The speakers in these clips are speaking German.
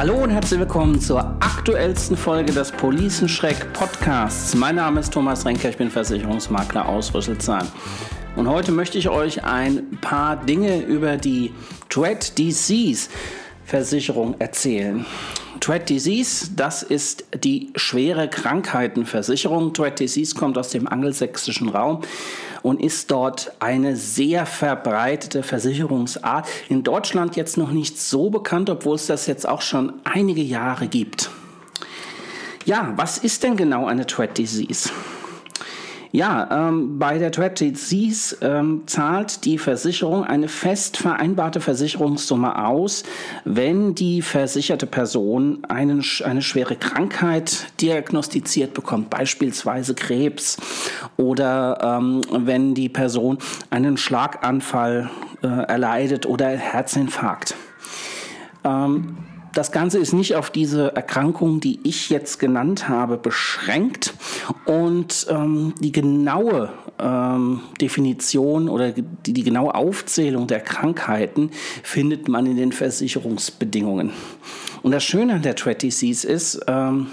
Hallo und herzlich willkommen zur aktuellsten Folge des Policenschreck Podcasts. Mein Name ist Thomas Renker, ich bin Versicherungsmakler aus Rüsselsheim. Und heute möchte ich euch ein paar Dinge über die Dread Disease Versicherung erzählen. Dread Disease, das ist die schwere Krankheitenversicherung. Dread Disease kommt aus dem angelsächsischen Raum und ist dort eine sehr verbreitete Versicherungsart. In Deutschland jetzt noch nicht so bekannt, obwohl es das jetzt auch schon einige Jahre gibt. Ja, was ist denn genau eine Dread Disease? Ja, ähm, bei der Dread Disease ähm, zahlt die Versicherung eine fest vereinbarte Versicherungssumme aus, wenn die versicherte Person einen, eine schwere Krankheit diagnostiziert bekommt, beispielsweise Krebs, oder ähm, wenn die Person einen Schlaganfall äh, erleidet oder Herzinfarkt. Ähm, das Ganze ist nicht auf diese Erkrankung, die ich jetzt genannt habe, beschränkt. Und ähm, die genaue ähm, Definition oder die, die genaue Aufzählung der Krankheiten findet man in den Versicherungsbedingungen. Und das Schöne an der Disease ist, ähm,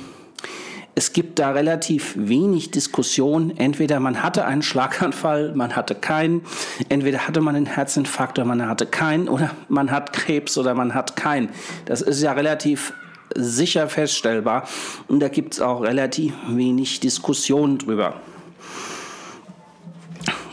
es gibt da relativ wenig Diskussion. Entweder man hatte einen Schlaganfall, man hatte keinen. Entweder hatte man einen Herzinfarkt oder man hatte keinen. Oder man hat Krebs oder man hat keinen. Das ist ja relativ sicher feststellbar. Und da gibt es auch relativ wenig Diskussion drüber.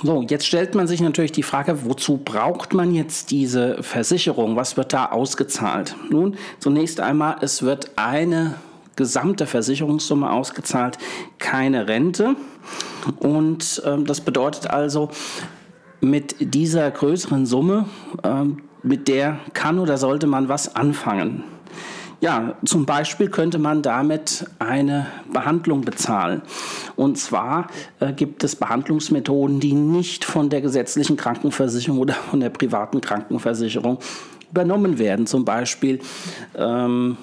So, jetzt stellt man sich natürlich die Frage, wozu braucht man jetzt diese Versicherung? Was wird da ausgezahlt? Nun, zunächst einmal, es wird eine gesamte Versicherungssumme ausgezahlt, keine Rente. Und ähm, das bedeutet also, mit dieser größeren Summe, ähm, mit der kann oder sollte man was anfangen. Ja, zum Beispiel könnte man damit eine Behandlung bezahlen. Und zwar äh, gibt es Behandlungsmethoden, die nicht von der gesetzlichen Krankenversicherung oder von der privaten Krankenversicherung übernommen werden. Zum Beispiel ähm,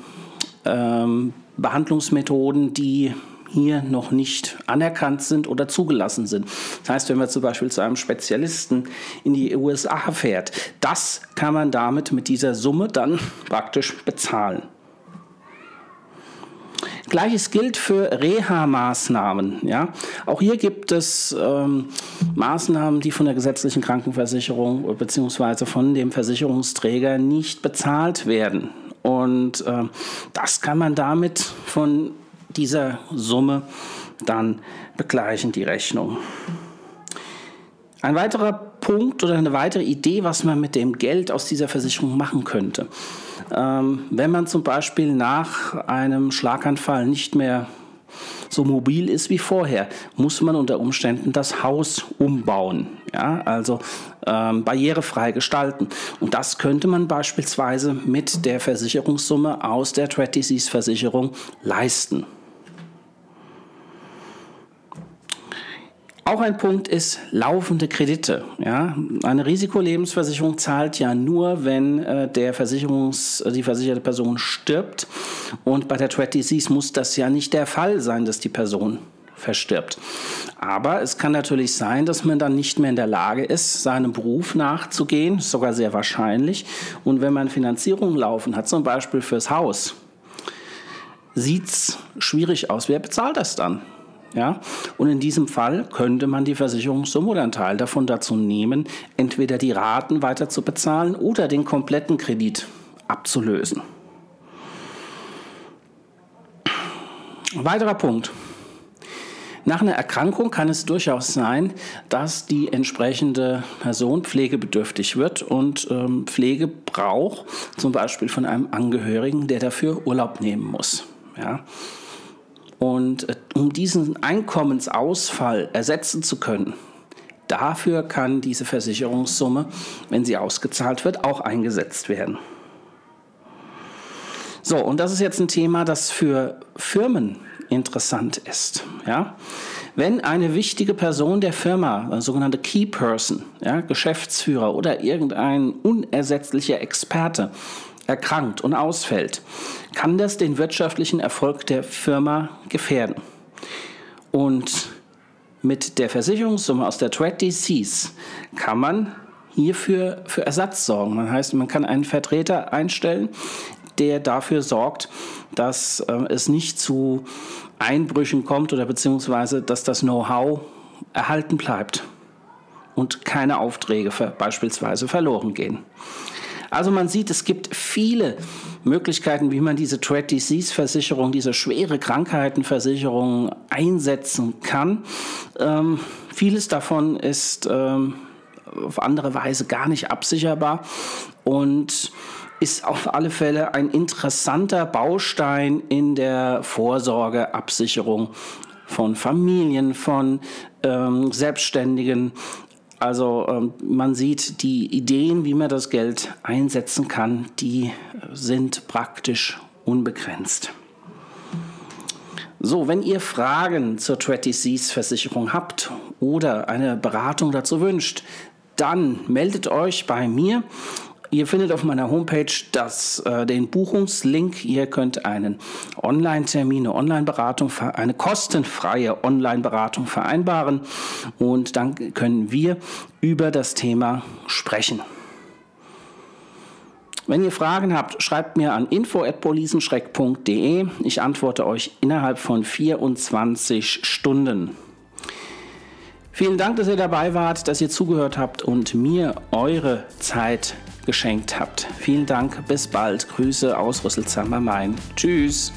ähm, Behandlungsmethoden, die hier noch nicht anerkannt sind oder zugelassen sind. Das heißt, wenn man zum Beispiel zu einem Spezialisten in die USA fährt, das kann man damit mit dieser Summe dann praktisch bezahlen. Gleiches gilt für Reha-Maßnahmen. Ja? Auch hier gibt es ähm, Maßnahmen, die von der gesetzlichen Krankenversicherung bzw. von dem Versicherungsträger nicht bezahlt werden. Und äh, das kann man damit von dieser Summe dann begleichen, die Rechnung. Ein weiterer Punkt oder eine weitere Idee, was man mit dem Geld aus dieser Versicherung machen könnte. Ähm, wenn man zum Beispiel nach einem Schlaganfall nicht mehr so mobil ist wie vorher, muss man unter Umständen das Haus umbauen, ja, also ähm, barrierefrei gestalten. Und das könnte man beispielsweise mit der Versicherungssumme aus der Threat Disease Versicherung leisten. Auch ein Punkt ist laufende Kredite. Ja? Eine Risikolebensversicherung zahlt ja nur, wenn äh, der Versicherungs-, die versicherte Person stirbt. Und bei der Threat Disease muss das ja nicht der Fall sein, dass die Person verstirbt. Aber es kann natürlich sein, dass man dann nicht mehr in der Lage ist, seinem Beruf nachzugehen, sogar sehr wahrscheinlich. Und wenn man Finanzierung laufen hat, zum Beispiel fürs Haus, sieht es schwierig aus. Wer bezahlt das dann? Ja? Und in diesem Fall könnte man die Versicherungssumme oder einen Teil davon dazu nehmen, entweder die Raten weiter zu bezahlen oder den kompletten Kredit abzulösen. Weiterer Punkt. Nach einer Erkrankung kann es durchaus sein, dass die entsprechende Person pflegebedürftig wird und ähm, Pflege braucht, zum Beispiel von einem Angehörigen, der dafür Urlaub nehmen muss. Ja. Und äh, um diesen Einkommensausfall ersetzen zu können, dafür kann diese Versicherungssumme, wenn sie ausgezahlt wird, auch eingesetzt werden. So, und das ist jetzt ein Thema, das für Firmen interessant ist. Ja? Wenn eine wichtige Person der Firma, eine sogenannte Key Person, ja, Geschäftsführer oder irgendein unersetzlicher Experte, erkrankt und ausfällt, kann das den wirtschaftlichen Erfolg der Firma gefährden. Und mit der Versicherungssumme aus der Threat Disease kann man hierfür für Ersatz sorgen. Das heißt, man kann einen Vertreter einstellen, der dafür sorgt, dass äh, es nicht zu Einbrüchen kommt oder beziehungsweise dass das Know-how erhalten bleibt und keine Aufträge für, beispielsweise verloren gehen. Also man sieht, es gibt viele Möglichkeiten, wie man diese Threat Disease Versicherung, diese schwere Krankheitenversicherung einsetzen kann. Ähm, vieles davon ist ähm, auf andere Weise gar nicht absicherbar und ist auf alle Fälle ein interessanter Baustein in der Vorsorgeabsicherung von Familien, von ähm, Selbstständigen. Also ähm, man sieht, die Ideen, wie man das Geld einsetzen kann, die sind praktisch unbegrenzt. So, wenn ihr Fragen zur Threat Disease Versicherung habt oder eine Beratung dazu wünscht, dann meldet euch bei mir. Ihr findet auf meiner Homepage das, äh, den Buchungslink. Ihr könnt einen Online-Termin, eine Online-Beratung, eine kostenfreie Online-Beratung vereinbaren und dann können wir über das Thema sprechen. Wenn ihr Fragen habt, schreibt mir an info@policenschreck.de. Ich antworte euch innerhalb von 24 Stunden. Vielen Dank, dass ihr dabei wart, dass ihr zugehört habt und mir eure Zeit geschenkt habt. Vielen Dank, bis bald. Grüße aus Rüsselsheim am Main. Tschüss.